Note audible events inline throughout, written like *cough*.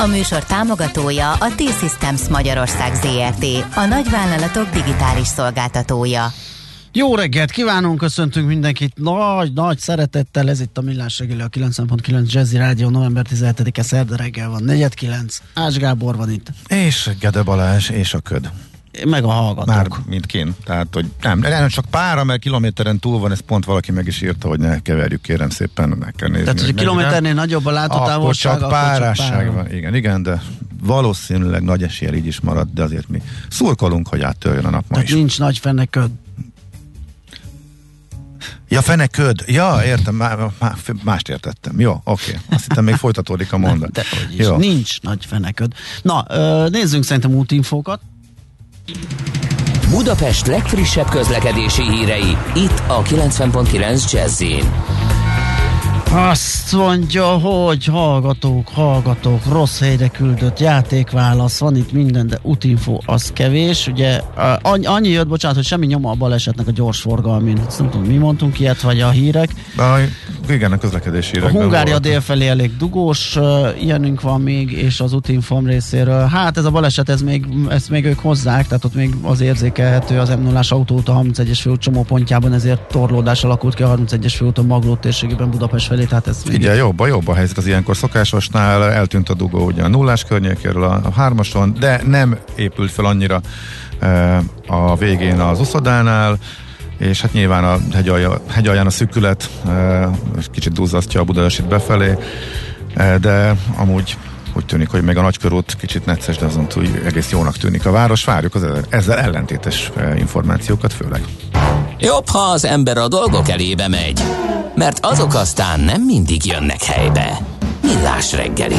A műsor támogatója a T-Systems Magyarország ZRT, a nagyvállalatok digitális szolgáltatója. Jó reggelt kívánunk, köszöntünk mindenkit nagy, nagy szeretettel, ez itt a Millás reggeli, a 9.9 Jazzy Rádió, november 17-e szerda reggel van, 4.9, Ás Gábor van itt. És Gede Balázs, és a köd. Meg a hallgatók. Már mint kint. Tehát, hogy nem, nem csak pára, mert kilométeren túl van, ez pont valaki meg is írta, hogy ne keverjük, kérem szépen, meg kell nézni. Tehát, hogy kilométernél nagyobb a látótávolság, akkor csak párásság van. Igen, igen, de valószínűleg nagy esélye így is marad, de azért mi szurkolunk, hogy áttörjön a nap ma Tehát is. nincs nagy fenneköd. Ja, feneköd. Ja, értem, má, má, mást értettem. Jó, oké. Azt hittem, még folytatódik a mondat. *laughs* De Jó. nincs nagy fenneköd. Na, nézzünk szerintem útinfókat. Budapest legfrissebb közlekedési hírei, itt a 90.9 jazz Azt mondja, hogy hallgatók, hallgatók, rossz helyre küldött játékválasz, van itt minden, de útinfo az kevés. Ugye annyi, annyi jött, bocsánat, hogy semmi nyoma a balesetnek a gyorsforgalmin. Ezt nem tudom, mi mondtunk ilyet, vagy a hírek. De, igen, a közlekedési A Hungária délfelé elég dugós, ilyenünk van még, és az útinform részéről. Hát ez a baleset, ez még, ezt még ők hozzák, tehát ott még az érzékelhető az m 0 autót a 31-es főút csomópontjában, ezért torlódás alakult ki a 31-es főúton Magló térségében Budapest felé, tehát ez még Ugye jobb a jobb a helyzet az ilyenkor szokásosnál, eltűnt a dugó ugye a nullás környékéről a, hármason, de nem épült fel annyira a végén az uszodánál, és hát nyilván a hegyalja, hegyalján a szűkület e, kicsit duzzasztja a Budaörsét befelé, e, de amúgy úgy tűnik, hogy még a nagykörút kicsit necces, de azon túl egész jónak tűnik a város. Várjuk az ezzel ellentétes e, információkat főleg. Jobb, ha az ember a dolgok elébe megy, mert azok aztán nem mindig jönnek helybe. Millás reggeli.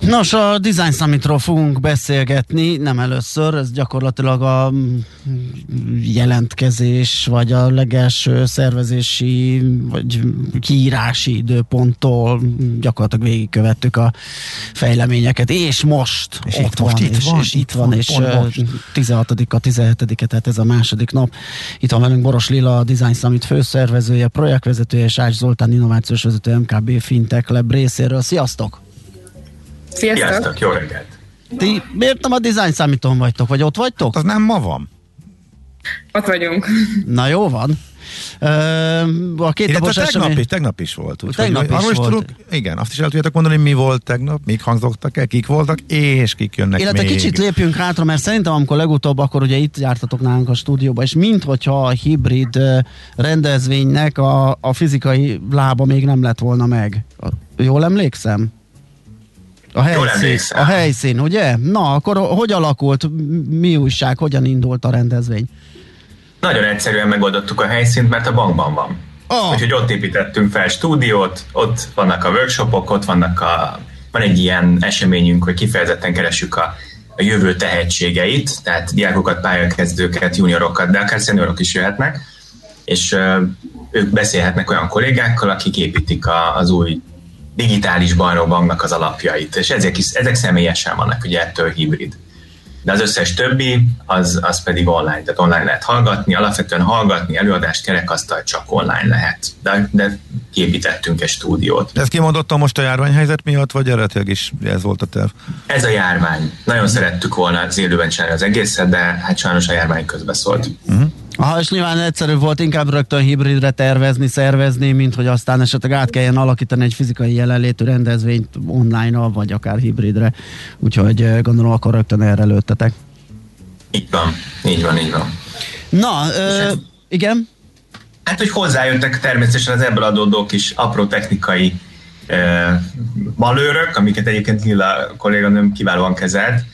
Nos, a Design Summitról fogunk beszélgetni, nem először, ez gyakorlatilag a mm, jelentkezés, vagy a legelső szervezési, vagy kiírási időponttól gyakorlatilag végigkövettük a fejleményeket, és most És ott itt most van, itt és, van, és itt van, van, és ö, most. 16-a, 17-e, tehát ez a második nap. Itt van velünk Boros Lila, a Design Summit főszervezője, projektvezetője, és Ács Zoltán, innovációs vezető MKB Fintech Lab részéről. Sziasztok! Sziasztok! Sziasztok, jó reggelt! Ti miért nem a Design Summiton vagytok, vagy ott vagytok? Az nem ma van. Ott vagyunk. Na jó van. Ö, a két Illetve tegnap esemény... is, tegnap is volt. Úgyhogy Tegnap is arról volt. Tudok, igen, azt is el tudjátok mondani, mi volt tegnap, mik hangzottak el, kik voltak, és kik jönnek Illetve még. kicsit lépjünk hátra, mert szerintem amikor legutóbb, akkor ugye itt jártatok nálunk a stúdióba, és minthogyha a hibrid rendezvénynek a, a fizikai lába még nem lett volna meg. Jól emlékszem? A helyszín, a helyszín, ugye? Na, akkor hogy alakult, mi újság, hogyan indult a rendezvény? Nagyon egyszerűen megoldottuk a helyszínt, mert a bankban van. Ah. Úgyhogy ott építettünk fel stúdiót, ott vannak a workshopok, ott vannak a, van egy ilyen eseményünk, hogy kifejezetten keresünk a, a jövő tehetségeit, tehát diákokat, pályakezdőket, juniorokat, de akár szeniorok is jöhetnek, és ők beszélhetnek olyan kollégákkal, akik építik a, az új digitális bajnokbanknak az alapjait, és ezek, is, ezek személyesen vannak, ugye ettől hibrid. De az összes többi, az, az pedig online, tehát online lehet hallgatni, alapvetően hallgatni, előadást, kerekasztal csak online lehet. De, de képítettünk egy stúdiót. De ezt kimondottam most a járványhelyzet miatt, vagy eredetileg is ez volt a terv? Ez a járvány. Nagyon szerettük volna az élőben csinálni az egészet, de hát sajnos a járvány közbeszólt. Aha, és nyilván egyszerű volt inkább rögtön hibridre tervezni, szervezni, mint hogy aztán esetleg át kelljen alakítani egy fizikai jelenlétű rendezvényt online-ra, vagy akár hibridre. Úgyhogy eh, gondolom akkor rögtön erre lőttetek. Így van, így van, így van. Na, ö, igen? Hát, hogy hozzájöttek természetesen az ebből adódó kis apró technikai uh, malőrök, amiket egyébként Lilla kolléganőm kiválóan kezelt,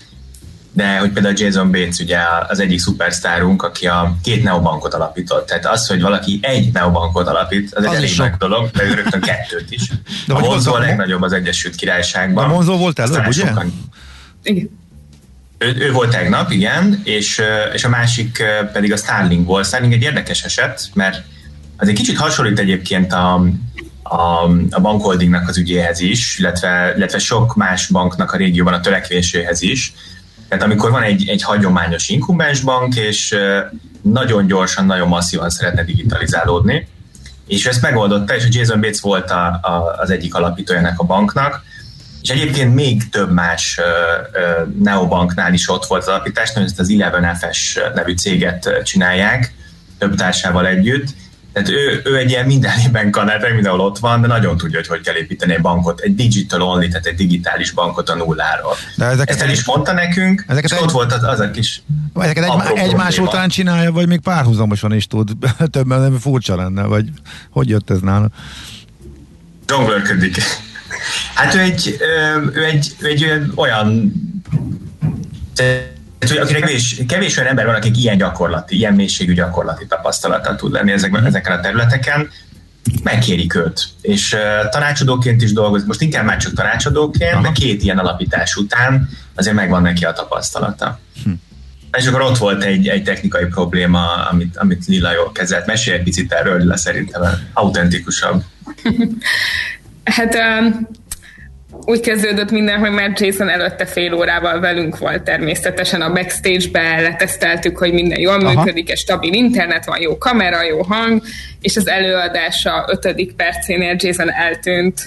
de hogy például Jason Bates ugye az egyik szupersztárunk, aki a két neobankot alapított. Tehát az, hogy valaki egy neobankot alapít, az egy Az is elég sok. nagy dolog, de ő rögtön kettőt is. De De a Monzo a legnagyobb az Egyesült De Királyságban. a Monzo volt előbb, ugye? sokan- Igen. Ő, ő volt tegnap, igen, és, és a másik pedig a Starling volt. Starling egy érdekes eset, mert az egy kicsit hasonlít egyébként a, a, a bankholdingnak az ügyéhez is, illetve, illetve sok más banknak a régióban a törekvéséhez is. Tehát amikor van egy, egy hagyományos inkubens bank, és nagyon gyorsan, nagyon masszívan szeretne digitalizálódni, és ezt megoldotta, és a Jason Bates volt a, a, az egyik alapítójának a banknak, és egyébként még több más neobanknál is ott volt az alapítás, ezt az 11FS nevű céget csinálják, több társával együtt, tehát ő, ő egy ilyen mindenében kanál, mindenhol ott van, de nagyon tudja, hogy hogy kell építeni egy bankot, egy digital only, tehát egy digitális bankot a nulláról. De ezeket Ezt el is mondta nekünk, ezeket és egy, ott volt az, az a kis Ezeket egy, egymás után csinálja, vagy még párhuzamosan is tud, *laughs* többen nem furcsa lenne, vagy hogy jött ez nála? Zsonglőrködik. Hát ő egy, ő egy, ő egy olyan akinek kevés, kevés olyan ember van, akik ilyen gyakorlati, ilyen mélységű gyakorlati tapasztalata tud lenni ezekben, mm. ezeken a területeken, megkérik őt. És uh, tanácsadóként is dolgozik, most inkább már csak tanácsadóként, Aha. de két ilyen alapítás után azért megvan neki a tapasztalata. Hm. És akkor ott volt egy, egy technikai probléma, amit, amit Lila jól kezelt. Mesélj egy picit erről, Lila szerintem autentikusabb. *laughs* hát um, úgy kezdődött minden, hogy már Jason előtte fél órával velünk volt természetesen a backstage-be, leteszteltük, hogy minden jól Aha. működik, és stabil internet van, jó kamera, jó hang, és az előadása ötödik percénél Jason eltűnt.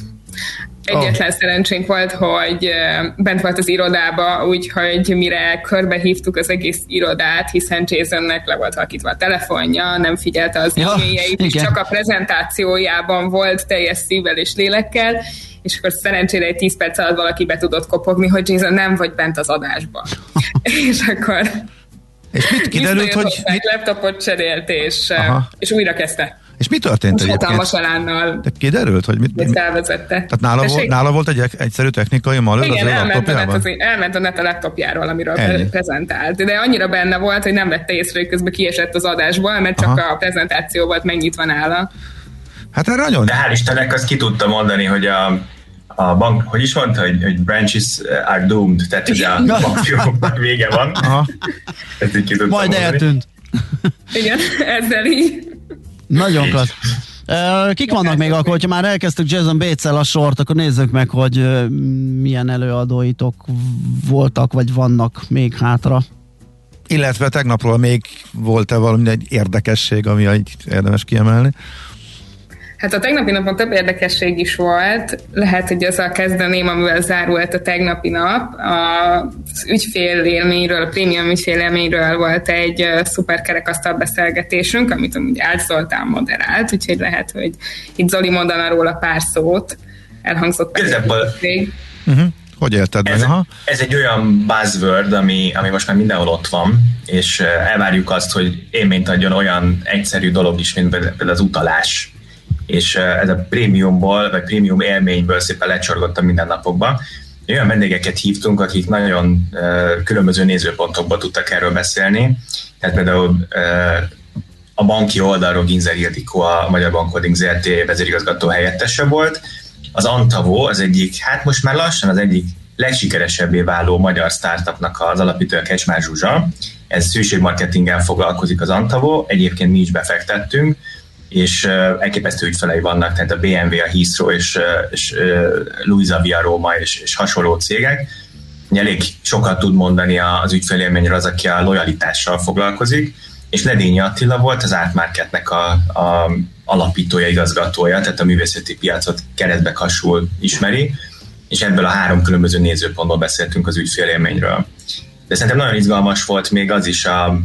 Egyetlen oh. szerencsénk volt, hogy bent volt az irodába, úgyhogy mire körbehívtuk az egész irodát, hiszen Jasonnek le volt halkítva a telefonja, nem figyelte az ja, e-mailjeit, és csak a prezentációjában volt teljes szívvel és lélekkel, és akkor szerencsére egy 10 perc alatt valaki be tudott kopogni, hogy Jason nem vagy bent az adásban. *laughs* és akkor és mit kiderült, hogy... Mit... laptopot cserélt, és, Aha. és újra kezdte. És mi történt Most egyébként? Hatalmas elánnal. De kiderült, hogy mit... mit elvezette. Tehát nála, volt, nála volt egy egyszerű technikai malőr Igen, az elment a, net az, elment a net a laptopjáról, amiről Ennyi. prezentált. De annyira benne volt, hogy nem vette észre, hogy közben kiesett az adásból, mert csak Aha. a prezentáció volt megnyitva nála. Hát erre nagyon... De hál' Istennek azt ki tudta mondani, hogy a a bank, hogy is mondta, hogy, hogy branches are doomed, tehát hogy a bankfióknak vége van. Aha. Ezt így ki Majd mondani. eltűnt. Igen, *laughs* ezzel így. Nagyon klassz. Kik vannak még akkor, hogyha már elkezdtük Jason bates a sort, akkor nézzük meg, hogy milyen előadóitok voltak, vagy vannak még hátra. Illetve tegnapról még volt-e valami egy érdekesség, ami érdemes kiemelni? Hát a tegnapi napon több érdekesség is volt. Lehet, hogy azzal kezdeném, amivel zárult a tegnapi nap. Az ügyfélélményről, a prémium ügyfélélményről volt egy szuper kerekasztal beszélgetésünk, amit amúgy Ács Zoltán moderált, úgyhogy lehet, hogy itt Zoli mondana róla pár szót. Elhangzott Igazából uh-huh. Hogy érted ez, meg? Ez egy olyan buzzword, ami, ami most már mindenhol ott van, és elvárjuk azt, hogy élményt adjon olyan egyszerű dolog is, mint például az utalás és ez a prémiumból, vagy prémium élményből szépen lecsorgottam mindennapokba. Olyan vendégeket hívtunk, akik nagyon különböző nézőpontokból tudtak erről beszélni. Tehát például a banki oldalról Ginzer Ildikó, a Magyar Bankoding ZRT vezérigazgató helyettese volt. Az Antavo az egyik, hát most már lassan az egyik legsikeresebbé váló magyar startupnak az alapítója Kecsmár Zsuzsa. Ez szűségmarketingen foglalkozik az Antavo, egyébként mi is befektettünk, és elképesztő ügyfelei vannak, tehát a BMW, a Heathrow és, és Luisa Via Roma és, és hasonló cégek. Elég sokat tud mondani az ügyfélélményről az, aki a lojalitással foglalkozik, és Ledényi Attila volt az Artmarketnek a, a alapítója, igazgatója, tehát a művészeti piacot keretbe kasul ismeri, és ebből a három különböző nézőpontból beszéltünk az ügyfélélményről. De szerintem nagyon izgalmas volt még az is a,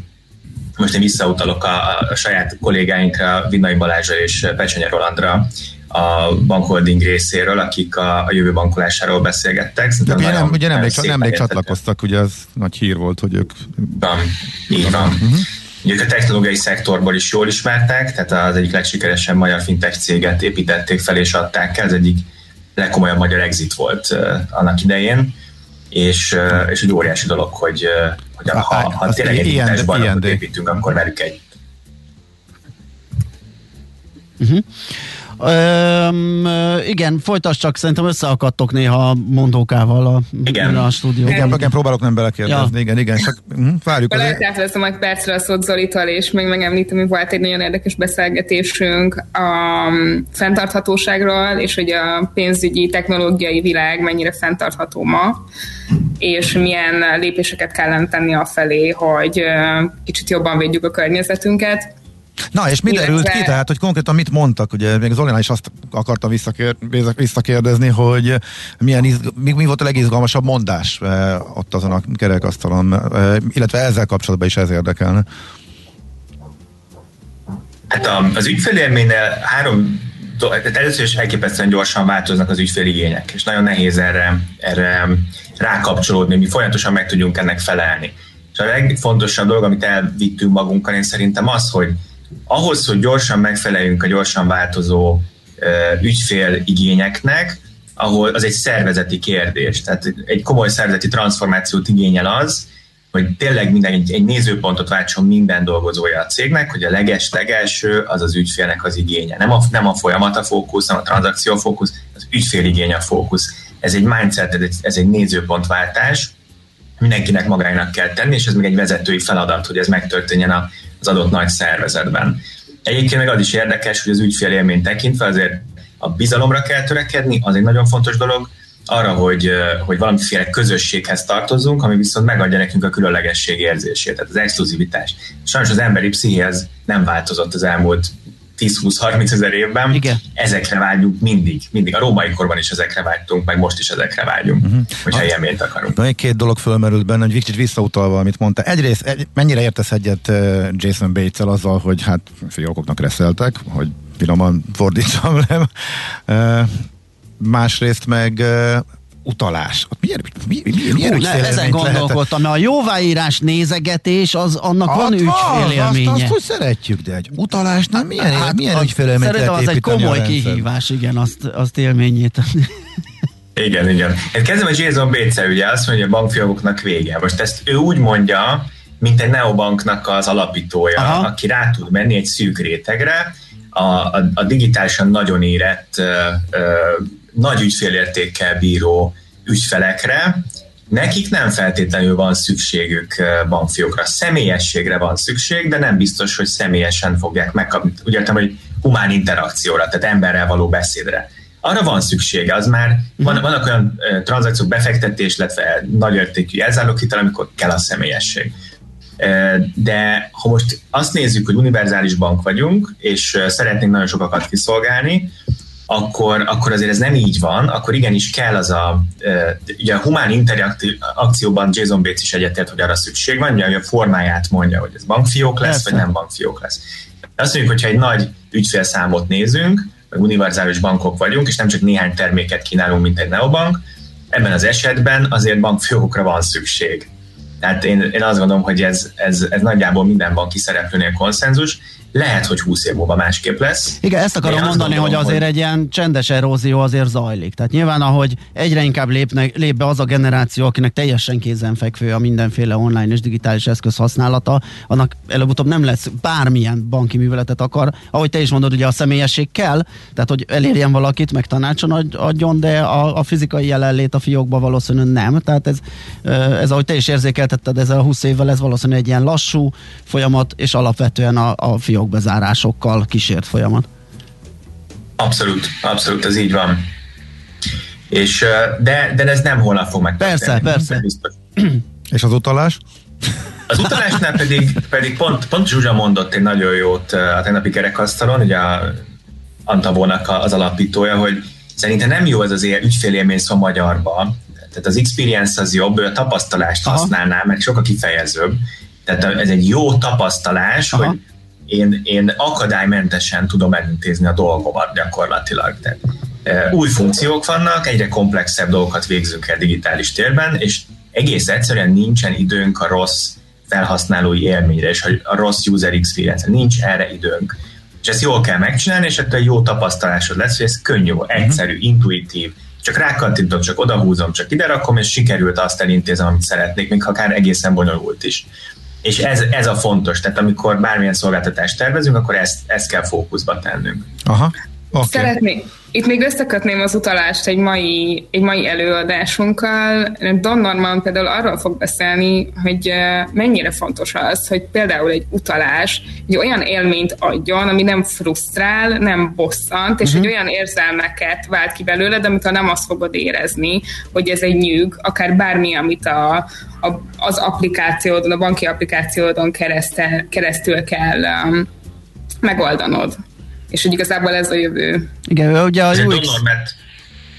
most én visszautalok a, a saját kollégáinkra, Vinnai Balázsra és Pecsenye Rolandra, a bankholding részéről, akik a, a jövő bankolásáról beszélgettek. De ugye, nem, ugye nemrég, nemrég csatlakoztak, ugye az nagy hír volt, hogy ők... Van, így van. Uh-huh. Ők a technológiai szektorból is jól ismertek, tehát az egyik legsikeresebb magyar fintech céget építették fel és adták el, ez egyik legkomolyabb magyar exit volt uh, annak idején, és, uh, és egy óriási dolog, hogy, uh, hogy ha, ha, ha tényleg egy ilyen, bajnokot építünk, akkor velük egy. Uh-huh. Öm, igen, folytasd csak, szerintem összeakadtok néha mondókával a, igen. a stúdióban. Igen, igen, próbálok nem belekérdezni, ja. igen, igen, csak hm, várjuk. Lehet átveszem egy percre a szót Zolitól, és még megemlítem, hogy volt egy nagyon érdekes beszélgetésünk a fenntarthatóságról, és hogy a pénzügyi, technológiai világ mennyire fenntartható ma, és milyen lépéseket kellene tenni a felé, hogy kicsit jobban védjük a környezetünket Na, és mi derült ki, tehát, hogy konkrétan mit mondtak, ugye még Zolinál is azt akartam visszakér, visszakérdezni, hogy milyen izg, mi, mi volt a legizgalmasabb mondás e, ott azon a kerekasztalon, e, illetve ezzel kapcsolatban is ez érdekelne. Hát a, az ügyfélélménynél három tehát először is elképesztően gyorsan változnak az ügyféligények, és nagyon nehéz erre, erre rákapcsolódni, mi folyamatosan meg tudjunk ennek felelni. És a legfontosabb dolog, amit elvittünk magunkkal, én szerintem az, hogy ahhoz, hogy gyorsan megfeleljünk a gyorsan változó ügyfél igényeknek, ahol az egy szervezeti kérdés. Tehát egy komoly szervezeti transformációt igényel az, hogy tényleg minden egy, egy nézőpontot váltson minden dolgozója a cégnek, hogy a leges, legelső az az ügyfélnek az igénye. Nem a, nem a folyamat a fókusz, nem a tranzakció fókusz, az ügyfél igény a fókusz. Ez egy mindset, ez egy, ez egy nézőpontváltás, mindenkinek magának kell tenni, és ez még egy vezetői feladat, hogy ez megtörténjen a az adott nagy szervezetben. Egyébként meg az is érdekes, hogy az ügyfélélmény tekintve azért a bizalomra kell törekedni, az egy nagyon fontos dolog, arra, hogy, hogy valamiféle közösséghez tartozzunk, ami viszont megadja nekünk a különlegesség érzését, tehát az exkluzivitás. Sajnos az emberi pszichéhez nem változott az elmúlt 10-20-30 ezer évben, Igen. ezekre vágyunk mindig, mindig. A római korban is ezekre vágytunk, meg most is ezekre vágyunk, uh-huh. hogyha hát, élményt akarunk. Még két dolog fölmerült benne, hogy kicsit visszautalva, amit mondta. Egyrészt egy, mennyire értesz egyet Jason bates azzal, hogy hát fiókoknak reszeltek, hogy finoman fordítsam *laughs* le. Másrészt meg utalás. Ott milyen, mi, mi, milyen Hú, ne, ezen gondolkodtam, a jóváírás nézegetés, az annak hát van ügyfélélménye. Azt, azt, hogy szeretjük, de egy utalásnál milyen, hát, milyen ügyfélélményt Szerintem az egy komoly kihívás, igen, azt, azt élményét. Igen, igen. Hát kezdem a Jason bates ugye azt mondja, hogy a bankfiókoknak vége. Most ezt ő úgy mondja, mint egy neobanknak az alapítója, Aha. aki rá tud menni egy szűk rétegre, a, a, a digitálisan nagyon érett ö, ö, nagy ügyfélértékkel bíró ügyfelekre, nekik nem feltétlenül van szükségük bankfiókra. Személyességre van szükség, de nem biztos, hogy személyesen fogják megkapni. Úgy értem, hogy humán interakcióra, tehát emberrel való beszédre. Arra van szüksége, az már van, vannak olyan tranzakciók, befektetés, illetve nagy értékű elzárlókhitel, amikor kell a személyesség. De ha most azt nézzük, hogy univerzális bank vagyunk, és szeretnénk nagyon sokakat kiszolgálni, akkor, akkor azért ez nem így van, akkor igenis kell az a, ugye a humán interakcióban Jason Bates is egyetért, hogy arra szükség van, ugye a formáját mondja, hogy ez bankfiók lesz, Persze. vagy nem bankfiók lesz. De azt mondjuk, hogyha egy nagy ügyfélszámot nézünk, vagy univerzális bankok vagyunk, és nem csak néhány terméket kínálunk, mint egy neobank, ebben az esetben azért bankfiókokra van szükség. Tehát én, én azt gondolom, hogy ez, ez, ez nagyjából minden banki szereplőnél konszenzus, lehet, hogy 20 év múlva másképp lesz. Igen, ezt akarom mondani, gondolom, hogy azért hogy... egy ilyen csendes erózió azért zajlik. Tehát nyilván, ahogy egyre inkább lépnek, lép be az a generáció, akinek teljesen kézenfekvő a mindenféle online és digitális eszköz használata, annak előbb-utóbb nem lesz bármilyen banki műveletet akar. Ahogy te is mondod, ugye a személyesség kell, tehát hogy elérjen valakit, meg tanácson adjon, de a, a fizikai jelenlét a fiókban valószínűleg nem. Tehát ez, ez ahogy te is érzékeltetted, ez a 20 évvel ez valószínűleg egy ilyen lassú folyamat, és alapvetően a, a fiók bezárásokkal kísért folyamat. Abszolút, abszolút, ez így van. És, de, de ez nem holnap fog meg. Persze, persze. *clears throat* És az utalás? Az utalásnál pedig, pedig pont, pont Zsuzsa mondott egy nagyon jót a tegnapi kerekasztalon, ugye a Antavónak az alapítója, hogy szerintem nem jó ez az ügyfélélmény szó magyarba, tehát az experience az jobb, ő a tapasztalást Aha. használná, mert sokkal kifejezőbb. Tehát ez egy jó tapasztalás, Aha. hogy én, én akadálymentesen tudom elintézni a dolgomat gyakorlatilag. Tehát, e, új funkciók vannak, egyre komplexebb dolgokat végzünk el digitális térben, és egész egyszerűen nincsen időnk a rossz felhasználói élményre, és a rossz user experience nincs erre időnk. És ezt jól kell megcsinálni, és ettől jó tapasztalásod lesz, hogy ez könnyű, egyszerű, intuitív, csak rákattintok, csak odahúzom, csak ide rakom, és sikerült azt elintézem, amit szeretnék, még akár egészen bonyolult is. És ez, ez a fontos, tehát amikor bármilyen szolgáltatást tervezünk, akkor ezt, ezt kell fókuszba tennünk. Aha. Okay. Szeretnék, itt még összekötném az utalást egy mai, egy mai előadásunkkal. Don Norman például arról fog beszélni, hogy mennyire fontos az, hogy például egy utalás egy olyan élményt adjon, ami nem frusztrál, nem bosszant, és uh-huh. egy olyan érzelmeket vált ki belőle, de amit nem azt fogod érezni, hogy ez egy nyűg, akár bármi, amit a, a, az applikációdon, a banki applikációdon keresztel, keresztül kell um, megoldanod és hogy igazából ez a jövő. Igen, ugye a UX...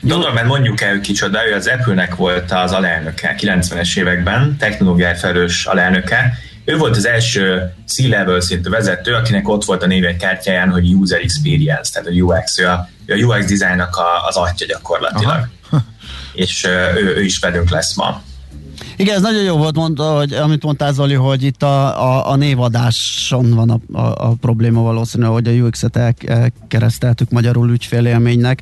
Don Norman, mondjuk el, kicsoda, ő az Apple-nek volt az alelnöke 90-es években, technológiai felelős alelnöke. Ő volt az első C-level szintű vezető, akinek ott volt a kártyáján, hogy User Experience, tehát a UX. Ő a, ő a UX designnak az atya gyakorlatilag. És ő, ő is velünk lesz ma. Igen, ez nagyon jó volt, mondta, hogy, amit mondtál Zoli, hogy itt a, a, a névadáson van a, a, a probléma valószínűleg, hogy a UX-et elkereszteltük magyarul ügyfélélménynek.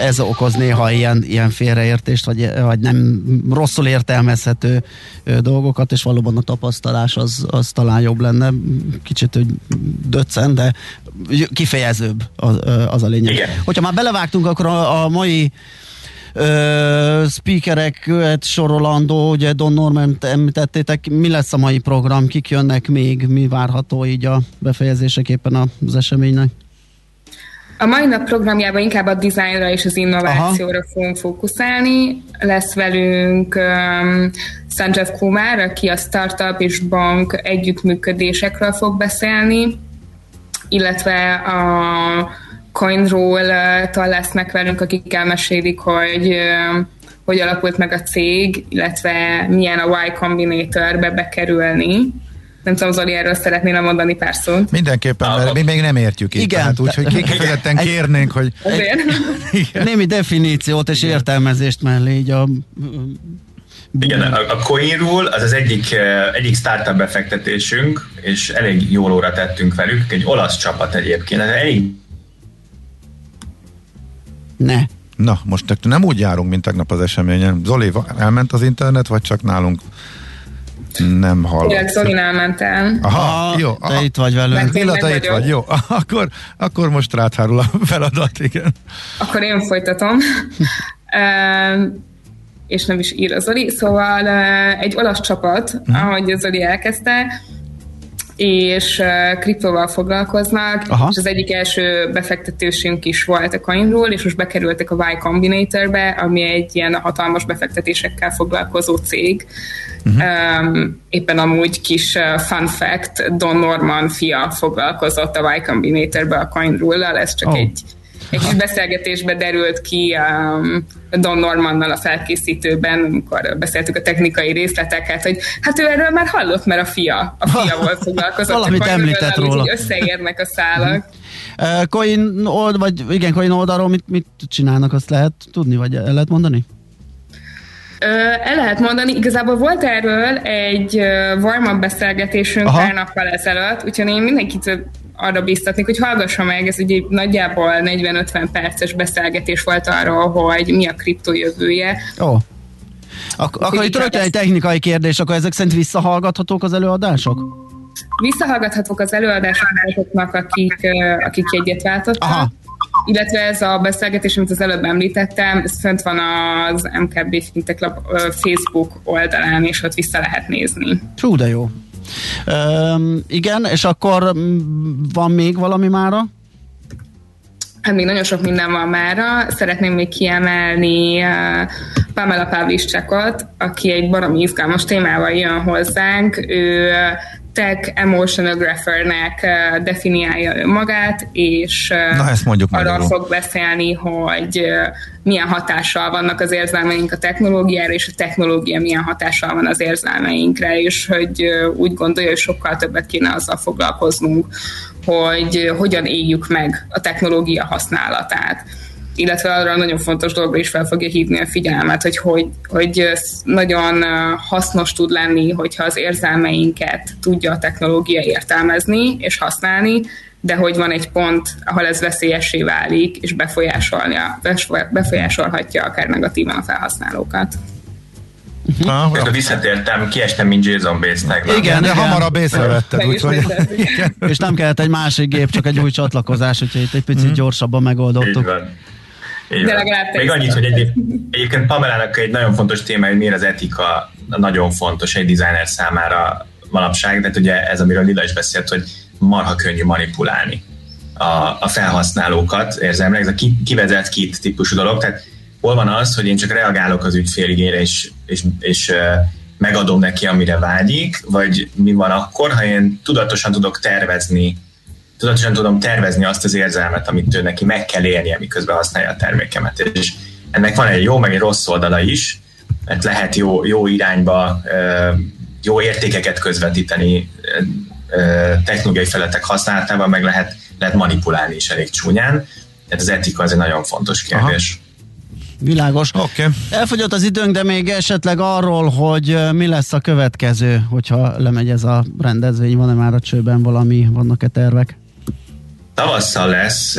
Ez okoz néha ilyen, ilyen félreértést, vagy, vagy nem rosszul értelmezhető dolgokat, és valóban a tapasztalás az, az talán jobb lenne. Kicsit hogy döccen, de kifejezőbb az, az a lényeg. Igen. Hogyha már belevágtunk, akkor a, a mai ö, speakereket sorolandó, ugye Don Norman említettétek, mi lesz a mai program, kik jönnek még, mi várható így a befejezéseképpen az eseménynek? A mai nap programjában inkább a dizájnra és az innovációra Aha. fogunk fókuszálni. Lesz velünk um, Sanjeev Kumar, aki a startup és bank együttműködésekről fog beszélni, illetve a Coinroll-tal lesznek velünk, akik elmesélik, hogy hogy alakult meg a cég, illetve milyen a Y Combinator-be bekerülni. Nem tudom, Zoli, erről szeretnél mondani pár szót. Mindenképpen, mert mi még nem értjük itt, Igen. úgyhogy kifejezetten kérnénk, hogy... *laughs* Némi definíciót és értelmezést mellé így a igen, a, Coinroll az az egyik, egyik startup befektetésünk, és elég jól óra tettünk velük, egy olasz csapat egyébként, elég ne. Na, most nem úgy járunk, mint tegnap az eseményen. Zoli, elment az internet, vagy csak nálunk nem hallott? Igen, Zoli elment el. Aha, ah, jó. Te itt vagy velünk. Béla, te itt vagy, jó. *laughs* Akkor, akkor most ráthárul a feladat, igen. Akkor én folytatom. *laughs* és nem is ír a Zoli. Szóval egy olasz csapat, hmm. ahogy Zoli elkezdte, és uh, kriptóval foglalkoznak, Aha. és az egyik első befektetősünk is volt a Coinroll, és most bekerültek a Y Combinatorbe, ami egy ilyen hatalmas befektetésekkel foglalkozó cég. Uh-huh. Um, éppen amúgy kis uh, fun fact, Don Norman fia foglalkozott a Y Combinatorbe a Coinroll-lal, ez csak oh. egy egy kis beszélgetésbe derült ki um, Don Normannal a felkészítőben, amikor beszéltük a technikai részleteket, hogy hát ő erről már hallott, mert a fia, a fia *laughs* volt foglalkozott. Valamit említett róla. Így összeérnek a szálak. Uh, coin old, vagy igen, coin oldalról mit, mit csinálnak, azt lehet tudni, vagy el lehet mondani? El lehet mondani, igazából volt erről egy warm-up beszélgetésünk Aha. pár nappal ezelőtt, úgyhogy én mindenkit arra biztatnék, hogy hallgassa meg, ez ugye nagyjából 40-50 perces beszélgetés volt arról, hogy mi a kriptó jövője. Ó. Ak- akkor itt rögtön egy technikai kérdés, akkor ezek szerint visszahallgathatók az előadások? Visszahallgathatók az előadások azoknak, akik, akik egyet váltottak. Aha. Illetve ez a beszélgetés, amit az előbb említettem, ez fönt van az MKB Fintech Lab Facebook oldalán, és ott vissza lehet nézni. Hú, de jó. Üm, igen, és akkor van még valami mára? Hát még nagyon sok minden van mára. Szeretném még kiemelni uh, Pamela Pavlicsekot, aki egy baromi izgalmas témával jön hozzánk. Ő tech emotionographernek definiálja magát, és Na, ezt mondjuk arról magyarul. fog beszélni, hogy milyen hatással vannak az érzelmeink a technológiára, és a technológia milyen hatással van az érzelmeinkre, és hogy úgy gondolja, hogy sokkal többet kéne azzal foglalkoznunk, hogy hogyan éljük meg a technológia használatát illetve arra nagyon fontos dolgra is fel fogja hívni a figyelmet, hogy, hogy, hogy nagyon hasznos tud lenni, hogyha az érzelmeinket tudja a technológia értelmezni és használni, de hogy van egy pont, ahol ez veszélyessé válik, és befolyásolja, befolyásolhatja akár negatívan a felhasználókat. Uh-huh. Közben visszatértem, kiestem, mint Jason Bates tegnap. Igen, de igen. hamarabb észrevetted, úgyhogy... *laughs* És nem kellett egy másik gép, csak egy új csatlakozás, úgyhogy itt egy picit mm. gyorsabban megoldottuk. Így van. Így De legalább Még annyit, hogy egy, egyébként Pamelának egy nagyon fontos téma, hogy miért az etika nagyon fontos egy designer számára manapság, de ugye ez, amiről Lila is beszélt, hogy marha könnyű manipulálni a, a felhasználókat érzelmileg, ez a ki, kivezet kit típusú dolog, tehát hol van az, hogy én csak reagálok az ügyféligére, és, és, és megadom neki, amire vágyik, vagy mi van akkor, ha én tudatosan tudok tervezni, tudatosan tudom tervezni azt az érzelmet, amit ő neki meg kell élnie, miközben használja a termékemet. És ennek van egy jó, meg egy rossz oldala is, mert lehet jó, jó irányba jó értékeket közvetíteni technológiai feletek használatával, meg lehet, lehet manipulálni is elég csúnyán. Tehát az etika az egy nagyon fontos kérdés. Aha. Világos. Okay. Elfogyott az időnk, de még esetleg arról, hogy mi lesz a következő, hogyha lemegy ez a rendezvény, van-e már a csőben valami, vannak-e tervek? Tavasszal lesz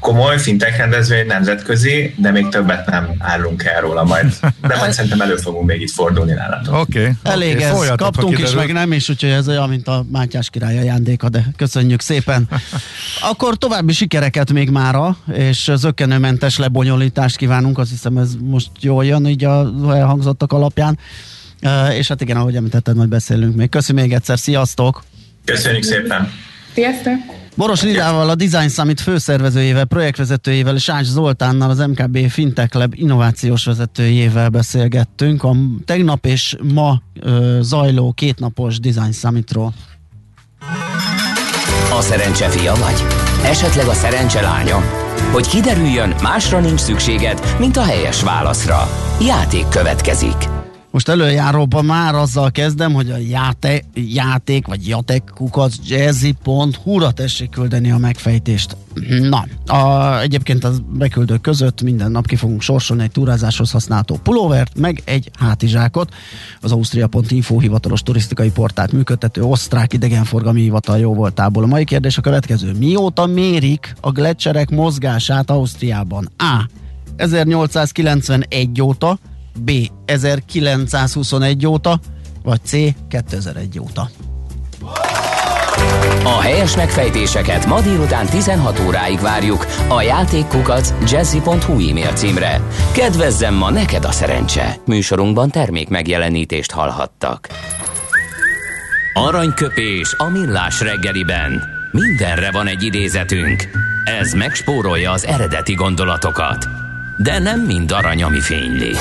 komoly fintech rendezvény nemzetközi, de még többet nem állunk el róla majd. De majd *laughs* szerintem elő fogunk még itt fordulni nálatok. Oké. Okay, Elég okay. ez. Szóljatok, Kaptunk is, meg nem is, úgyhogy ez olyan, mint a Mátyás király ajándéka, de köszönjük szépen. *laughs* Akkor további sikereket még mára, és zökkenőmentes lebonyolítást kívánunk. Azt hiszem ez most jól jön így a elhangzottak alapján. És hát igen, ahogy említetted, majd beszélünk még. Köszönjük még egyszer, sziasztok! Köszönjük szépen! Sziasztok! Boros Lidával, a Design Summit főszervezőjével, projektvezetőjével és Ács Zoltánnal, az MKB Fintech Lab innovációs vezetőjével beszélgettünk a tegnap és ma ö, zajló kétnapos Design Summitról. A szerencse fia vagy? Esetleg a szerencse lánya? Hogy kiderüljön, másra nincs szükséged, mint a helyes válaszra. Játék következik. Most előjáróban már azzal kezdem, hogy a játék, játék vagy jatekkukac jazzy.hu-ra tessék küldeni a megfejtést. Na, a, egyébként az beküldők között minden nap ki fogunk sorsolni egy túrázáshoz használható pulóvert, meg egy hátizsákot. Az Ausztria.info hivatalos turisztikai portált működtető osztrák idegenforgalmi hivatal jó voltából. A mai kérdés a következő. Mióta mérik a gletszerek mozgását Ausztriában? A. 1891 óta, B. 1921 óta, vagy C. 2001 óta. A helyes megfejtéseket ma délután 16 óráig várjuk a játékkukac jazzy.hu e-mail címre. Kedvezzem ma neked a szerencse! Műsorunkban termék megjelenítést hallhattak. Aranyköpés a millás reggeliben. Mindenre van egy idézetünk. Ez megspórolja az eredeti gondolatokat de nem mind arany, ami fényli.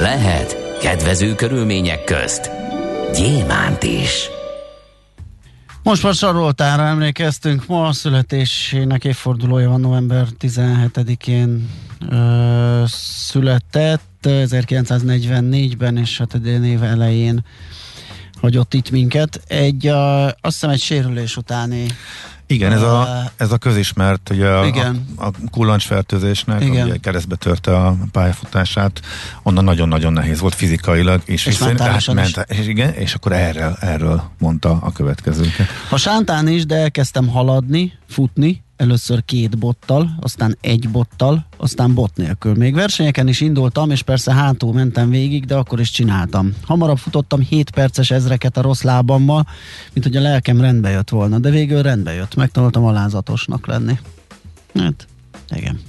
Lehet kedvező körülmények közt gyémánt is. Most már Saroltára emlékeztünk, ma a születésének évfordulója van november 17-én ö, született, 1944-ben és hát a év elején hagyott itt minket. Egy, ö, azt hiszem egy sérülés utáni igen, ez a, ez a közismert, ugye a, igen. a, a kullancsfertőzésnek, igen. ugye keresztbe törte a pályafutását, onnan nagyon-nagyon nehéz volt fizikailag, és, és, és, ment, és, igen, és akkor erről, erről mondta a következőket. A sántán is, de elkezdtem haladni, futni, először két bottal, aztán egy bottal, aztán bot nélkül. Még versenyeken is indultam, és persze hátul mentem végig, de akkor is csináltam. Hamarabb futottam 7 perces ezreket a rossz lábammal, mint hogy a lelkem rendbe jött volna, de végül rendbe jött. Megtanultam alázatosnak lenni. Hát, igen.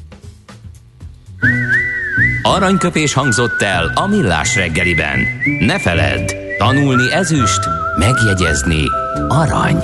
Aranyköpés hangzott el a millás reggeliben. Ne feledd, tanulni ezüst, megjegyezni arany.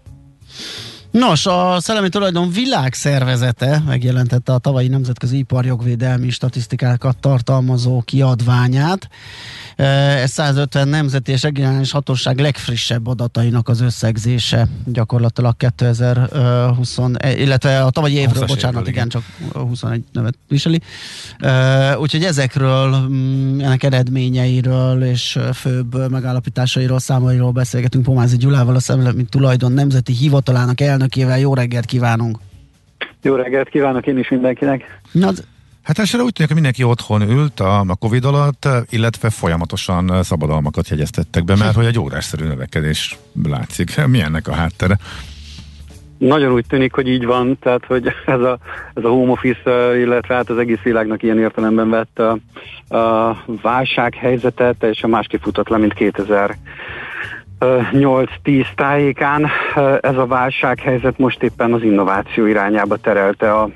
Nos, a Szellemi Tulajdon Világszervezete megjelentette a tavalyi nemzetközi iparjogvédelmi statisztikákat tartalmazó kiadványát. Ez 150 nemzeti és regionális hatóság legfrissebb adatainak az összegzése gyakorlatilag 2020, illetve a tavalyi évről, bocsánat, igen, csak 21 nevet viseli. Úgyhogy ezekről, mm, ennek eredményeiről és főbb megállapításairól, számairól beszélgetünk Pomázi Gyulával, a Szellemi Tulajdon Nemzeti Hivatalának elnökével. Jó reggelt kívánunk! Jó reggelt kívánok én is mindenkinek! Na, Hát elsőre úgy tűnik, hogy mindenki otthon ült a, a Covid alatt, illetve folyamatosan szabadalmakat jegyeztettek be, mert hogy egy órásszerű növekedés látszik. Mi ennek a háttere? Nagyon úgy tűnik, hogy így van, tehát hogy ez a, ez a home office, illetve hát az egész világnak ilyen értelemben vett a, a válsághelyzetet, teljesen másképp futott le, mint 2000 8-10 tájékán. Ez a válsághelyzet most éppen az innováció irányába terelte a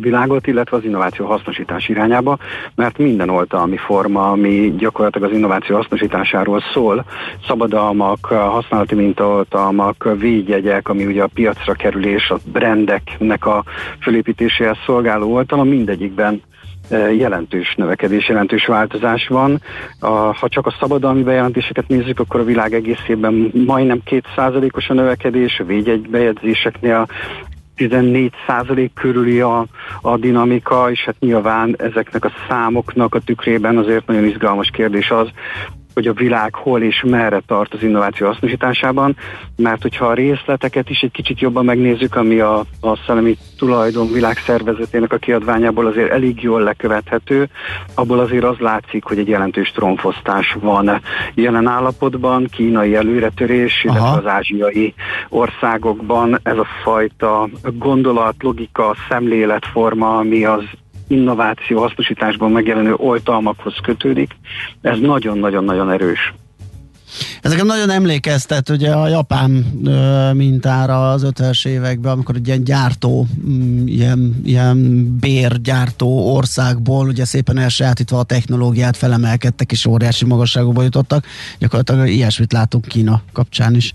világot, illetve az innováció hasznosítás irányába, mert minden oltalmi forma, ami gyakorlatilag az innováció hasznosításáról szól, szabadalmak, használati mintaoltalmak, védjegyek, ami ugye a piacra kerülés, a brandeknek a fölépítéséhez szolgáló oltalom, mindegyikben jelentős növekedés, jelentős változás van. A, ha csak a szabadalmi bejelentéseket nézzük, akkor a világ egészében majdnem 2%-os a növekedés, a védjegybejegyzéseknél 14 százalék körüli a, a dinamika, és hát nyilván ezeknek a számoknak a tükrében azért nagyon izgalmas kérdés az, hogy a világ hol és merre tart az innováció hasznosításában, mert hogyha a részleteket is egy kicsit jobban megnézzük, ami a, a szellemi tulajdon világszervezetének a kiadványából azért elég jól lekövethető, abból azért az látszik, hogy egy jelentős trónfosztás van jelen állapotban, kínai előretörés, illetve Aha. az ázsiai országokban ez a fajta gondolat, logika, szemléletforma, ami az innováció hasznosításban megjelenő oltalmakhoz kötődik, ez nagyon-nagyon-nagyon erős. Ezeket nagyon emlékeztet ugye a japán ö, mintára az 50-es években, amikor egy ilyen gyártó, mm, ilyen, ilyen bérgyártó országból ugye szépen elsajátítva a technológiát felemelkedtek és óriási magasságokba jutottak. Gyakorlatilag ilyesmit látunk Kína kapcsán is.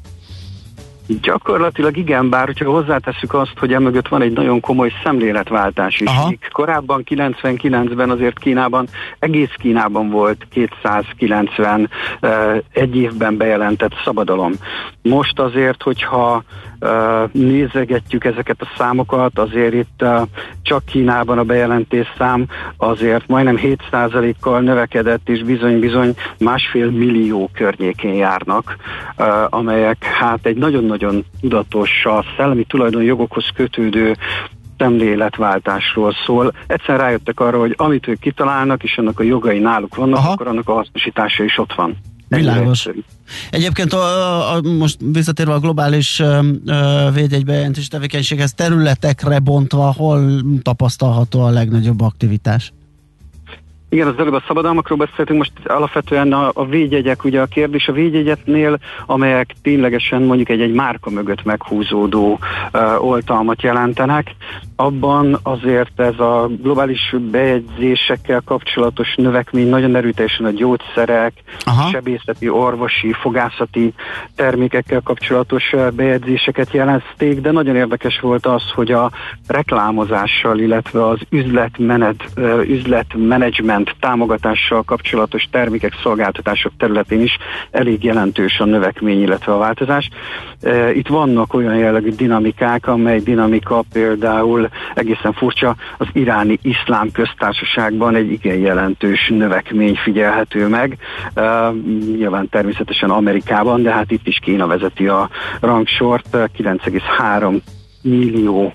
Gyakorlatilag igen, bár hogyha hozzátesszük azt, hogy emögött van egy nagyon komoly szemléletváltás is. Aha. Korábban 99-ben azért Kínában, egész Kínában volt 290 uh, egy évben bejelentett szabadalom. Most azért, hogyha uh, nézegetjük ezeket a számokat, azért itt uh, csak Kínában a bejelentés szám azért majdnem 7%-kal növekedett, és bizony-bizony másfél millió környékén járnak, amelyek hát egy nagyon nagyon tudatos, a szellemi tulajdonjogokhoz kötődő szemléletváltásról szól. Egyszer rájöttek arra, hogy amit ők kitalálnak, és annak a jogai náluk vannak, Aha. akkor annak a hasznosítása is ott van. Világos. Egyébként a, a, most visszatérve a globális védjegybejelentés tevékenységhez területekre bontva, hol tapasztalható a legnagyobb aktivitás? Igen, az előbb a szabadalmakról beszéltünk, most alapvetően a, a védjegyek, ugye a kérdés a védjegyetnél, amelyek ténylegesen mondjuk egy-egy márka mögött meghúzódó uh, oltalmat jelentenek, abban azért ez a globális bejegyzésekkel kapcsolatos növekmény nagyon erőteljesen a gyógyszerek, Aha. sebészeti, orvosi, fogászati termékekkel kapcsolatos bejegyzéseket jelezték, de nagyon érdekes volt az, hogy a reklámozással, illetve az üzletmenet, üzletmenedzsment támogatással kapcsolatos termékek, szolgáltatások területén is elég jelentős a növekmény, illetve a változás. Itt vannak olyan jellegű dinamikák, amely dinamika például egészen furcsa, az iráni iszlám köztársaságban egy igen jelentős növekmény figyelhető meg. Nyilván természetesen Amerikában, de hát itt is Kína vezeti a rangsort, 9,3 millió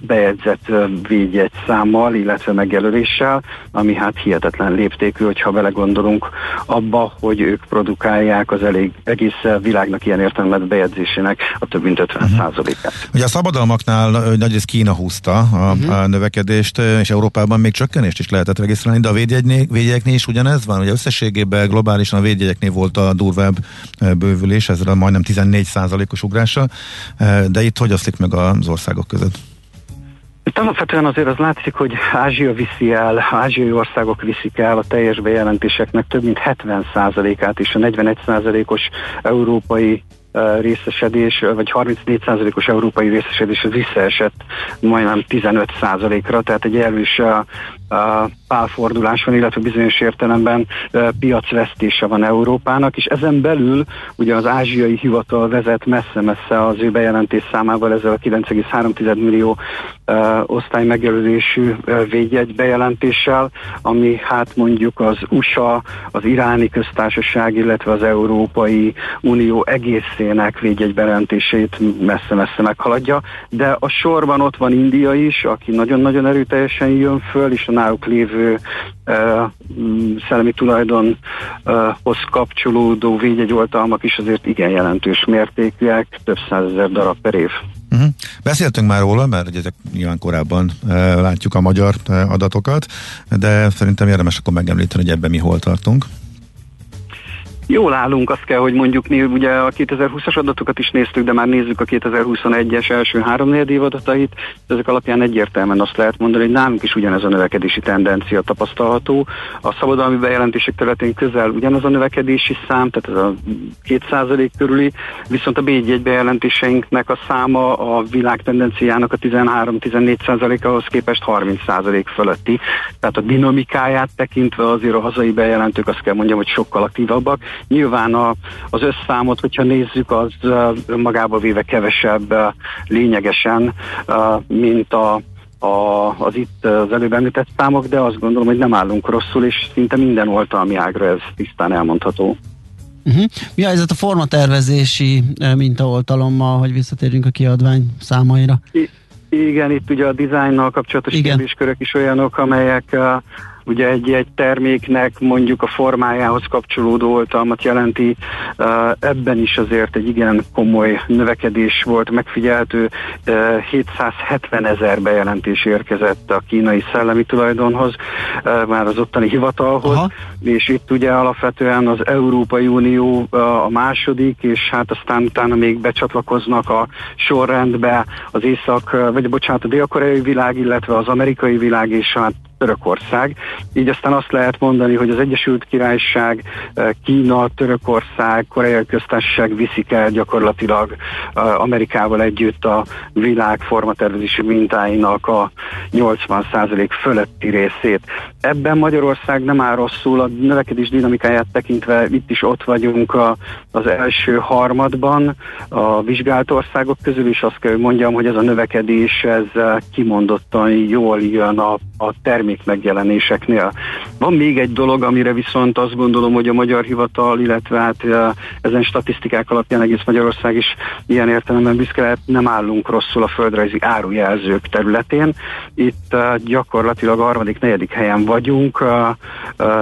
bejegyzett védjegy számmal, illetve megjelöléssel, ami hát hihetetlen léptékű, hogyha belegondolunk abba, hogy ők produkálják az elég egész világnak ilyen értelmet bejegyzésének a több mint 50 uh-huh. Mhm. Ugye a szabadalmaknál nagy ez Kína húzta a, uh-huh. a növekedést, és Európában még csökkenést is lehetett regisztrálni, de a védjegyeknél is ugyanez van, ugye összességében globálisan a védjegyeknél volt a durvább bővülés, ezzel majdnem 14 os ugrása, de itt hogy oszlik meg az országok között? Itt alapvetően azért az látszik, hogy Ázsia viszi el, ázsiai országok viszik el a teljes bejelentéseknek több mint 70%-át, és a 41%-os európai részesedés, vagy 34%-os európai részesedés az visszaesett majdnem 15%-ra, tehát egy erős pálfordulás van, illetve bizonyos értelemben piacvesztése van Európának, és ezen belül ugye az ázsiai hivatal vezet messze-messze az ő bejelentés számával ezzel a 9,3 millió osztály megjelölésű védjegy bejelentéssel, ami hát mondjuk az USA, az iráni köztársaság, illetve az Európai Unió egészének védjegy bejelentését messze-messze meghaladja, de a sorban ott van India is, aki nagyon-nagyon erőteljesen jön föl, és a náluk lévő uh, szellemi tulajdonhoz kapcsolódó védjegyoltalmak is azért igen jelentős mértékűek, több százezer darab per év. Uh-huh. Beszéltünk már róla, mert ugye nyilván korábban uh, látjuk a magyar uh, adatokat, de szerintem érdemes akkor megemlíteni, hogy ebben mi hol tartunk. Jól állunk, azt kell, hogy mondjuk mi ugye a 2020-as adatokat is néztük, de már nézzük a 2021-es első három év adatait, ezek alapján egyértelműen azt lehet mondani, hogy nálunk is ugyanez a növekedési tendencia tapasztalható. A szabadalmi bejelentések területén közel ugyanaz a növekedési szám, tehát ez a 2% körüli, viszont a B1 bejelentéseinknek a száma a világ tendenciának a 13-14% ahhoz képest 30% fölötti. Tehát a dinamikáját tekintve azért a hazai bejelentők azt kell mondjam, hogy sokkal aktívabbak, Nyilván a, az összszámot, hogyha nézzük, az magába véve kevesebb lényegesen, mint a a, az itt az előbb említett számok, de azt gondolom, hogy nem állunk rosszul, és szinte minden oltalmi ágra ez tisztán elmondható. Uh-huh. Mi a helyzet a formatervezési mintaoltalommal, hogy visszatérjünk a kiadvány számaira? I- igen, itt ugye a dizájnnal kapcsolatos kérdéskörök is olyanok, amelyek ugye egy, egy terméknek mondjuk a formájához kapcsolódó oltalmat jelenti. Ebben is azért egy igen komoly növekedés volt megfigyelhető. 770 ezer bejelentés érkezett a kínai szellemi tulajdonhoz, már az ottani hivatalhoz, Aha. és itt ugye alapvetően az Európai Unió a második, és hát aztán utána még becsatlakoznak a sorrendbe az észak, vagy bocsánat, a dél-koreai világ, illetve az amerikai világ, és hát Törökország. Így aztán azt lehet mondani, hogy az Egyesült Királyság, eh, Kína, Törökország, Koreai Köztársaság viszik el gyakorlatilag eh, Amerikával együtt a világ formatervezési mintáinak a 80% fölötti részét. Ebben Magyarország nem áll rosszul, a növekedés dinamikáját tekintve itt is ott vagyunk a, az első harmadban a vizsgált országok közül, és azt kell, hogy mondjam, hogy ez a növekedés ez eh, kimondottan jól jön a, a termék megjelenéseknél. Van még egy dolog, amire viszont azt gondolom, hogy a magyar hivatal, illetve hát ezen statisztikák alapján egész Magyarország is ilyen értelemben büszke lehet, nem állunk rosszul a földrajzi árujelzők területén. Itt gyakorlatilag a harmadik, negyedik helyen vagyunk.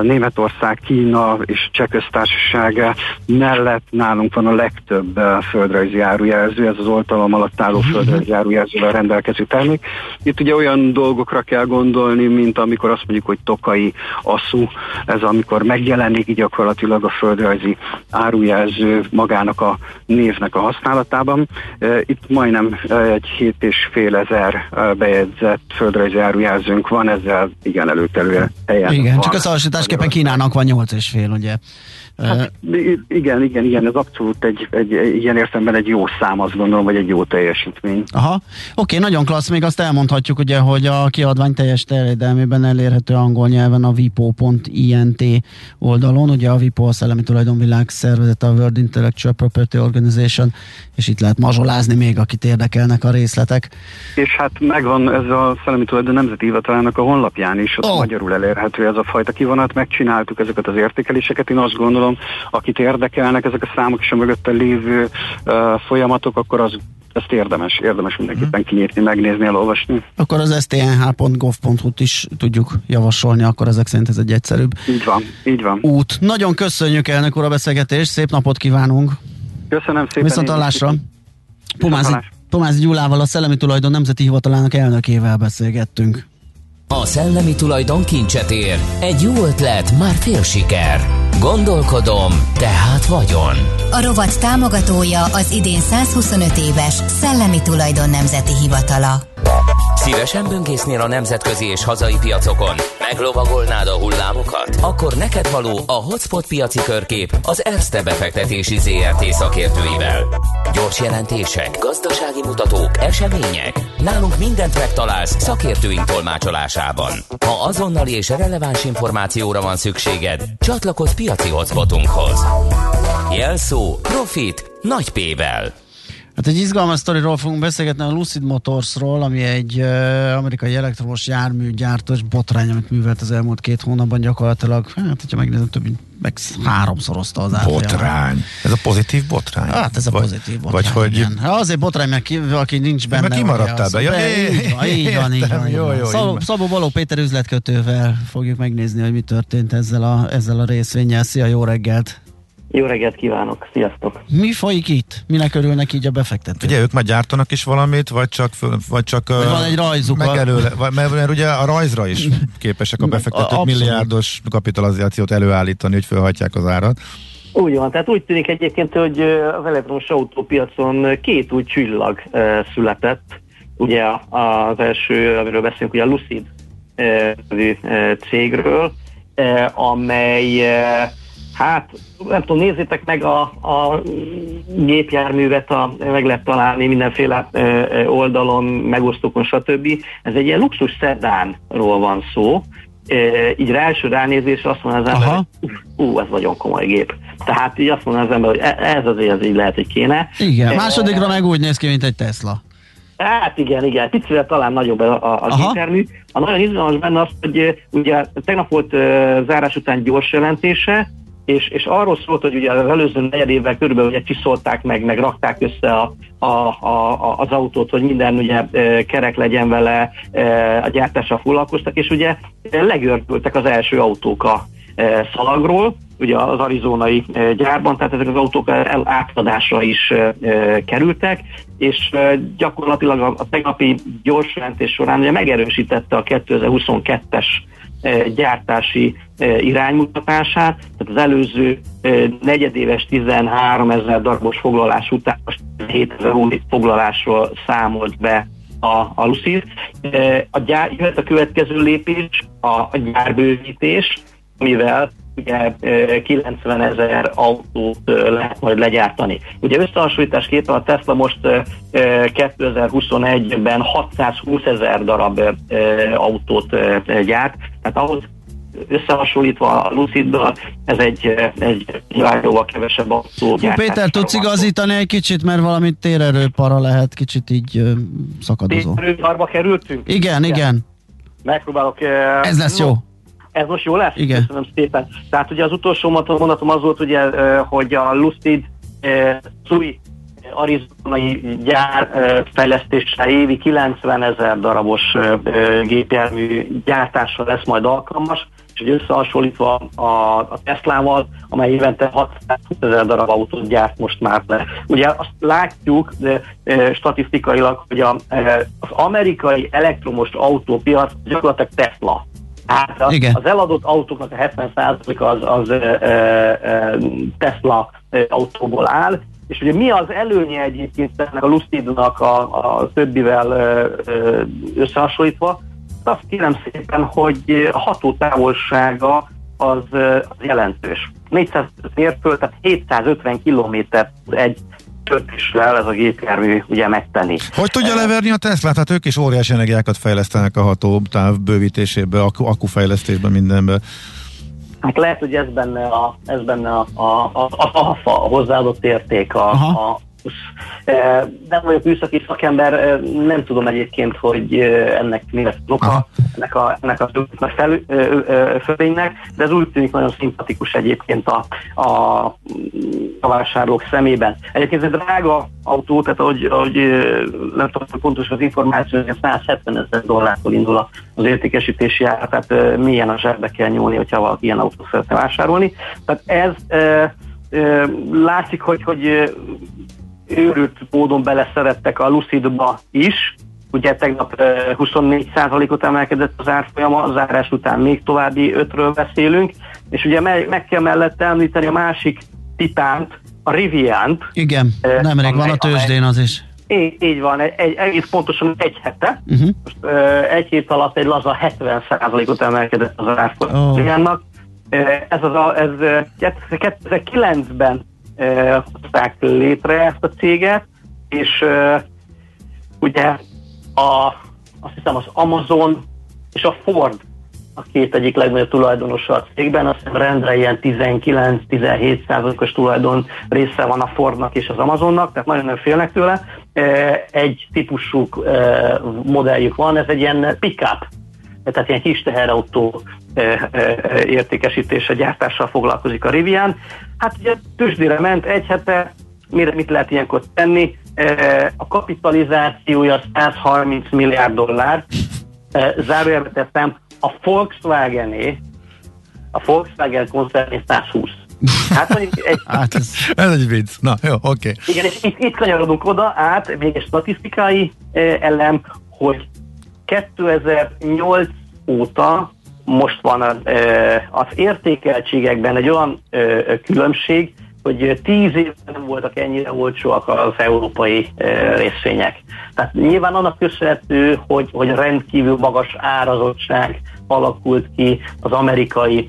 Németország, Kína és Cseh köztársaság mellett nálunk van a legtöbb földrajzi árujelző, ez az oltalom alatt álló mhm. földrajzi árujelzővel rendelkező termék. Itt ugye olyan dolgokra kell gondolni, mint amikor azt mondjuk, hogy tokai asszú, ez amikor megjelenik gyakorlatilag a földrajzi árujelző magának a névnek a használatában. Itt majdnem egy 7,5 ezer bejegyzett földrajzi árujelzőnk van, ezzel igen előkelő helyen Igen, van. csak összehasonlításképpen Kínának van 8,5, ugye? Hát, igen, igen, igen, ez abszolút egy, egy, egy ilyen értelemben egy jó szám, azt gondolom, vagy egy jó teljesítmény. Aha, oké, nagyon klassz, még azt elmondhatjuk ugye, hogy a kiadvány teljes terjedelmében elérhető angol nyelven a vipo.int oldalon, ugye a VIPO a Szellemi Tulajdonvilág szervezet, a World Intellectual Property Organization, és itt lehet mazsolázni még, akit érdekelnek a részletek. És hát megvan ez a Szellemi Tulajdon Nemzeti Hivatalának a honlapján is, ott oh. magyarul elérhető ez a fajta kivonat, megcsináltuk ezeket az értékeléseket, én azt gondolom, akit érdekelnek ezek a számok és a mögötte lévő uh, folyamatok, akkor az ezt érdemes, érdemes mindenképpen mhm. kinyitni, megnézni, elolvasni. Akkor az stnh.gov.hu-t is tudjuk javasolni, akkor ezek szerint ez egy egyszerűbb így van, így van. út. Nagyon köszönjük elnök úr a beszélgetést, szép napot kívánunk! Köszönöm szépen! Viszont hallásra! Pomázi, Pomázi Gyulával, a Szellemi Tulajdon Nemzeti Hivatalának elnökével beszélgettünk. A szellemi tulajdon kincset ér. Egy jó ötlet, már fél siker. Gondolkodom, tehát vagyon. A rovat támogatója az idén 125 éves Szellemi Tulajdon Nemzeti Hivatala. Szívesen böngésznél a nemzetközi és hazai piacokon? Meglovagolnád a hullámokat? Akkor neked való a Hotspot piaci körkép az Erste befektetési ZRT szakértőivel. Gyors jelentések, gazdasági mutatók, események. Nálunk mindent megtalálsz szakértőink tolmácsolásában. Ha azonnali és releváns információra van szükséged, csatlakozz piaci hotspotunkhoz. Jelszó Profit nagy P-vel. Hát egy izgalmas sztoriról fogunk beszélgetni a Lucid Motorsról, ami egy uh, amerikai elektromos jármű gyártós botrány, amit művelt az elmúlt két hónapban gyakorlatilag, hát hogyha megnézem, több mint meg háromszorozta az árfolyamát. Botrány. Ez a pozitív botrány? Hát ez a pozitív botrány, Vagy hogy... igen. Hát azért botrány, mert ki, aki nincs benne. Mert kimaradtál be. Ja, így van, így van, így van. Jó, jó, Szabó, Szabó Baló Péter üzletkötővel fogjuk megnézni, hogy mi történt ezzel a, ezzel a részvényel. Szia, jó reggelt! Jó reggelt kívánok, sziasztok! Mi folyik itt? Minek örülnek így a befektetők? Ugye ők már gyártanak is valamit, vagy csak, vagy csak vagy van egy rajzuk. Megelőle, vagy, mert, mert ugye a rajzra is *laughs* képesek a befektetők Abszolút. milliárdos kapitalizációt előállítani, hogy felhagyják az árat. Úgy van, tehát úgy tűnik egyébként, hogy az elektromos autópiacon két új csillag született. Ugye az első, amiről beszélünk, ugye a Lucid cégről, amely Hát, nem tudom, nézzétek meg a, a gépjárművet, a, meg lehet találni mindenféle ö, oldalon, megosztókon, stb. Ez egy ilyen luxus szedánról van szó, ö, így rá első ránézésre azt mondja az ember, Aha. hogy ú, ez nagyon komoly gép. Tehát így azt mondja az ember, hogy e, ez azért ez így lehet, hogy kéne. Igen, másodikra meg úgy néz ki, mint egy Tesla. Hát igen, igen, picivel talán nagyobb a, a, a gépjármű. A nagyon izgalmas benne az, hogy ugye tegnap volt uh, zárás után gyors jelentése, és, és arról szólt, hogy ugye az előző negyed évvel körülbelül ugye csiszolták meg, meg rakták össze a, a, a, az autót, hogy minden ugye kerek legyen vele, a gyártással foglalkoztak, és ugye legördültek az első autók a szalagról, ugye az arizonai gyárban, tehát ezek az autók átadásra is kerültek, és gyakorlatilag a, a tegnapi gyors jelentés során ugye megerősítette a 2022-es gyártási iránymutatását, tehát az előző negyedéves 13 ezer darabos foglalás után most 7 ezer foglalásról számolt be a, a Lucid. A gyár, jöhet a következő lépés, a, a gyárbővítés, mivel ugye 90 ezer autót lehet majd legyártani. Ugye összehasonlításképpen a Tesla most 2021-ben 620 ezer darab autót gyárt, tehát ahhoz összehasonlítva a Luciddal, ez egy, egy jóval kevesebb autó. Hú, Péter, tudsz igazítani egy kicsit, mert valami térerő para lehet, kicsit így uh, szakadozó. Térerőparba kerültünk? Igen, igen, igen. Megpróbálok. Ez lesz no, jó. Ez most jó lesz? Igen. Köszönöm szépen. Tehát ugye az utolsó mondatom az volt, ugye, hogy a Lucid új arizonai gyár fejlesztésre évi 90 ezer darabos gépjármű gyártásra lesz majd alkalmas, és hogy összehasonlítva a, a Teslával, amely évente 620 ezer darab autót gyárt most már le. Ugye azt látjuk de, e, statisztikailag, hogy a, e, az amerikai elektromos autópiac gyakorlatilag Tesla. Hát az, az eladott autóknak a 70% az, az e, e, Tesla autóból áll, és ugye mi az előnye egyébként ennek a Lucidnak a, a többivel összehasonlítva? Azt kérem szépen, hogy hatótávolsága az, az jelentős. 400 mérföld, tehát 750 kilométer egy töltéssel ez a gépjármű ugye megtenni. Hogy tudja leverni a Tesla? Tehát ők is óriási energiákat fejlesztenek a hatótáv bővítésébe, akkufejlesztésbe, mindenbe. Hát lehet, hogy ez benne a, ez benne a, a, a, a, a, a hozzáadott érték a, a, nem vagyok műszaki szakember, nem tudom egyébként, hogy ennek mi lesz oka, ennek a, ennek a fölénynek, de ez úgy tűnik nagyon szimpatikus egyébként a, a, a vásárlók szemében. Egyébként ez egy drága autó, tehát ahogy, ahogy nem tudom, pontos az információ, hogy 170 ezer dollártól indul az értékesítési ára, tehát milyen a zsebbe kell nyúlni, hogyha valaki ilyen autót szeretne vásárolni. Tehát ez látszik, hogy, hogy őrült módon beleszerettek a Lucidba is, ugye tegnap 24%-ot emelkedett az árfolyama, a zárás után még további 5-ről beszélünk, és ugye meg, meg kell mellette említeni a másik titánt, a Riviant. Igen, nemrég van a tőzsdén az is. Így, így van, egy, egy, egész pontosan egy hete. Uh-huh. Most uh, egy hét alatt egy laza 70%-ot emelkedett az árfolyamnak. Oh. Ez az a, ez 2009-ben uh, hozták létre ezt a céget, és ugye a, azt hiszem az Amazon és a Ford a két egyik legnagyobb tulajdonosa a cégben, azt hiszem rendre ilyen 19-17 százalékos tulajdon része van a Fordnak és az Amazonnak, tehát nagyon nem félnek tőle. Egy típusú modelljük van, ez egy ilyen pick-up, tehát ilyen kis teherautó értékesítése, gyártással foglalkozik a Rivian. Hát ugye tőzsdére ment egy hete, mire mit lehet ilyenkor tenni? A kapitalizációja 130 milliárd dollár, zárójelbe teszem, a Volkswagené, a Volkswagen koncerné 120. Hát mondjuk egy... *laughs* hát ez, ez egy vicc. Na, jó, oké. Okay. Igen, és itt, itt kanyarodunk oda át, még egy statisztikai eh, elem, hogy 2008 óta most van eh, az értékeltségekben egy olyan különbség, hogy tíz évben nem voltak ennyire olcsóak az európai részvények. Tehát nyilván annak köszönhető, hogy, hogy rendkívül magas árazottság alakult ki az amerikai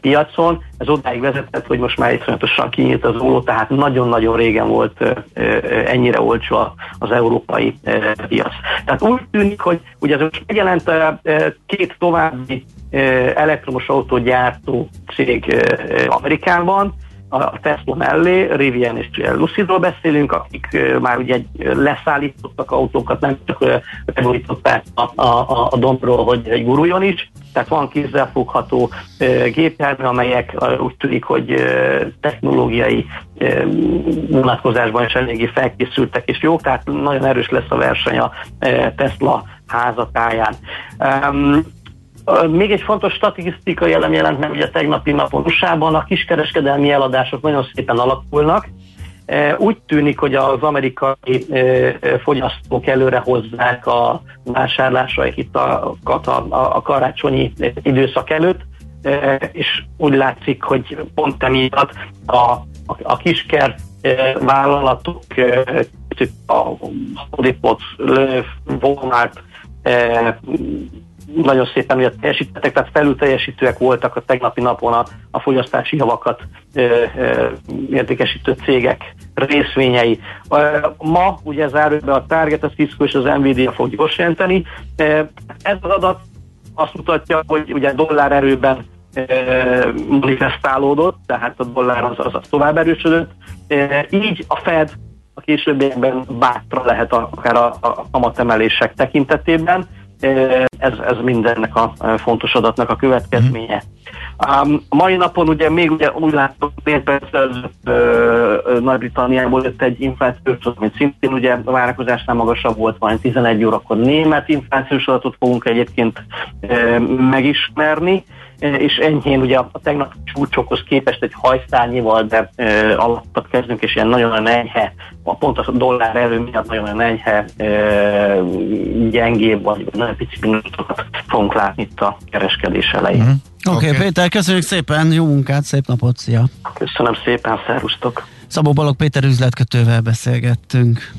piacon. Ez odáig vezetett, hogy most már iszonyatosan kinyílt az óló, tehát nagyon-nagyon régen volt ennyire olcsó az európai piac. Tehát úgy tűnik, hogy ugye ez most megjelent két további elektromos autógyártó cég Amerikában, a Tesla mellé, Rivian és Lucidról beszélünk, akik már ugye leszállítottak autókat, nem csak megújították a, a, a dombról, hogy guruljon is, tehát van kézzelfogható gépjármű, amelyek úgy tűnik, hogy technológiai vonatkozásban is eléggé felkészültek és jók, tehát nagyon erős lesz a verseny a Tesla házatáján. Még egy fontos statisztikai elem jelent meg ugye tegnapi napon usa a kiskereskedelmi eladások nagyon szépen alakulnak. Úgy tűnik, hogy az amerikai fogyasztók előre hozzák a vásárlásaikat a, a, a karácsonyi időszak előtt, és úgy látszik, hogy pont emiatt a, a, a kisker vállalatok, a Home Depot, Walmart, nagyon szépen ugye teljesítettek, tehát felül teljesítőek voltak a tegnapi napon a, a fogyasztási javakat ö, ö, értékesítő cégek részvényei. Ma ugye zárőbe a Target, a Cisco és az Nvidia fog gyors jelenteni. Ez az adat azt mutatja, hogy ugye dollár erőben manifestálódott, tehát a dollár az, az, az tovább erősödött. Így a Fed a későbbiekben bátra lehet akár a, a kamatemelések tekintetében ez, ez mindennek a fontos adatnak a következménye. Mm. A mai napon ugye még ugye úgy perccel Nagy-Britanniából jött egy inflációs adat, amit szintén ugye a várakozásnál magasabb volt, van 11 órakor német inflációs adatot fogunk egyébként megismerni és enyhén ugye a tegnap csúcsokhoz képest egy hajszányival, de e, alattat kezdünk, és ilyen nagyon enyhe, a pont a dollár erő miatt nagyon enyhe, e, gyengébb, vagy nagyon pici minutokat fogunk látni itt a kereskedés elején. Mm-hmm. Oké, okay, okay. Péter, köszönjük szépen, jó munkát, szép napot, szia! Köszönöm szépen, szervusztok! Szabó Balog Péter üzletkötővel beszélgettünk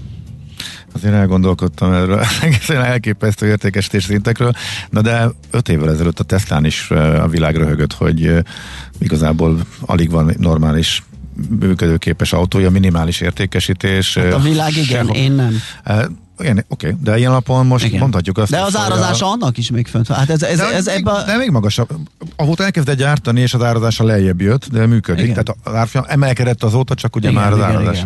azért elgondolkodtam erről *laughs* egészen elképesztő értékesítés szintekről, na de öt évvel ezelőtt a Teslán is a világ röhögött, hogy igazából alig van normális működőképes autója, minimális értékesítés. Hát a világ igen, sehol. én nem. Igen, oké, okay, de ilyen alapon most Igen. mondhatjuk azt. De az árazása a... annak is még fönt. Hát ez, ez, de, ez még, ebbe... de még magasabb. Ahol elkezdett gyártani, és az árazása lejjebb jött, de működik. Igen. Tehát az árfolyam emelkedett azóta, csak ugye igen, már az igen, árazás.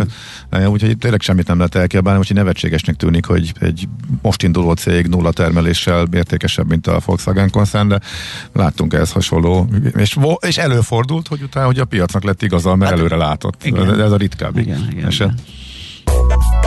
Igen. Úgyhogy itt tényleg semmit nem lehet elkiabálni, úgyhogy nevetségesnek tűnik, hogy egy most induló cég nulla termeléssel értékesebb, mint a Volkswagen koncern, de láttunk ehhez hasonló, és, és előfordult, hogy utána, hogy a piacnak lett igaza, mert hát, előre látott. Igen. Ez a ritkább igen, igen, eset. Igen.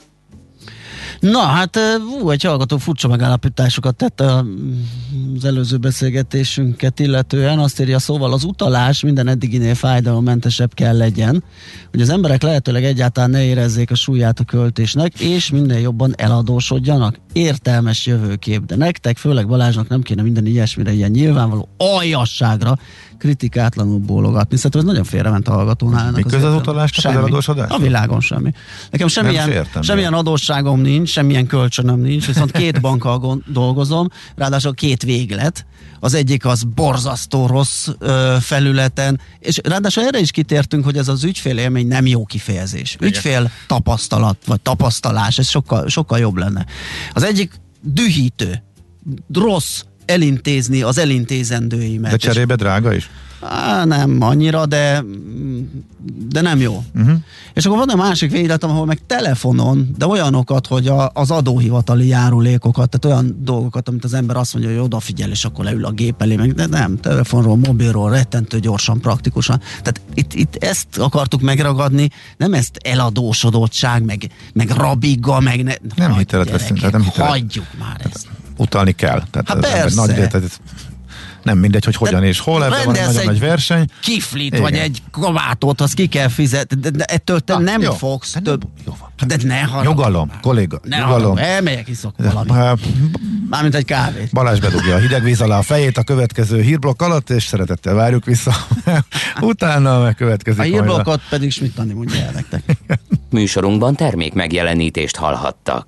Na, hát ú, egy hallgató furcsa megállapításokat tett az előző beszélgetésünket illetően. Azt írja szóval az utalás minden eddiginél fájdalommentesebb kell legyen, hogy az emberek lehetőleg egyáltalán ne érezzék a súlyát a költésnek, és minden jobban eladósodjanak. Értelmes jövőkép, de nektek, főleg Balázsnak nem kéne minden ilyesmire, ilyen nyilvánvaló aljasságra kritikátlanul bólogatni. Szerintem ez nagyon félrement a hallgatónál. Mi köz az utalásnak az eladósodás? A világon semmi. Nekem semmilyen, semmilyen adósságom nincs, semmilyen kölcsönöm nincs, viszont két *laughs* bankkal dolgozom, ráadásul két véglet. Az egyik az borzasztó rossz ö, felületen, és ráadásul erre is kitértünk, hogy ez az ügyfélélmény nem jó kifejezés. Ügyfél tapasztalat, vagy tapasztalás, ez sokkal, sokkal jobb lenne. Az egyik dühítő, rossz, elintézni az elintézendőimet. De cserébe drága is? Á, nem annyira, de, de nem jó. Uh-huh. És akkor van egy másik végletem, ahol meg telefonon, de olyanokat, hogy a, az adóhivatali járulékokat, tehát olyan dolgokat, amit az ember azt mondja, hogy odafigyel, és akkor leül a gép elé, meg de nem, telefonról, mobilról, rettentő gyorsan, praktikusan. Tehát itt, itt ezt akartuk megragadni, nem ezt eladósodottság, meg, meg rabiga, meg ne, nem hitelet veszünk, nem hitelet. Hagyjuk már ezt. Utalni kell. Tehát hát persze. Nagy, tehát nem mindegy, hogy hogyan de és hol, ebben van egy nagyon nagy verseny. Kiflit, Igen. vagy egy kabátot, azt ki kell fizetni, de, de ettől te ah, nem jó. fogsz hát több. Jó van. De ne harag. Nyugalom, már. kolléga. Ne nyugalom. elmegyek, iszok valami. Mármint egy kávét. Balázs bedugja a hideg víz alá a fejét a következő hírblokk alatt, és szeretettel várjuk vissza. *laughs* Utána megkövetkezik. A hírblokkot pedig Smittani mondja el nektek. Műsorunkban termék megjelenítést hallhattak.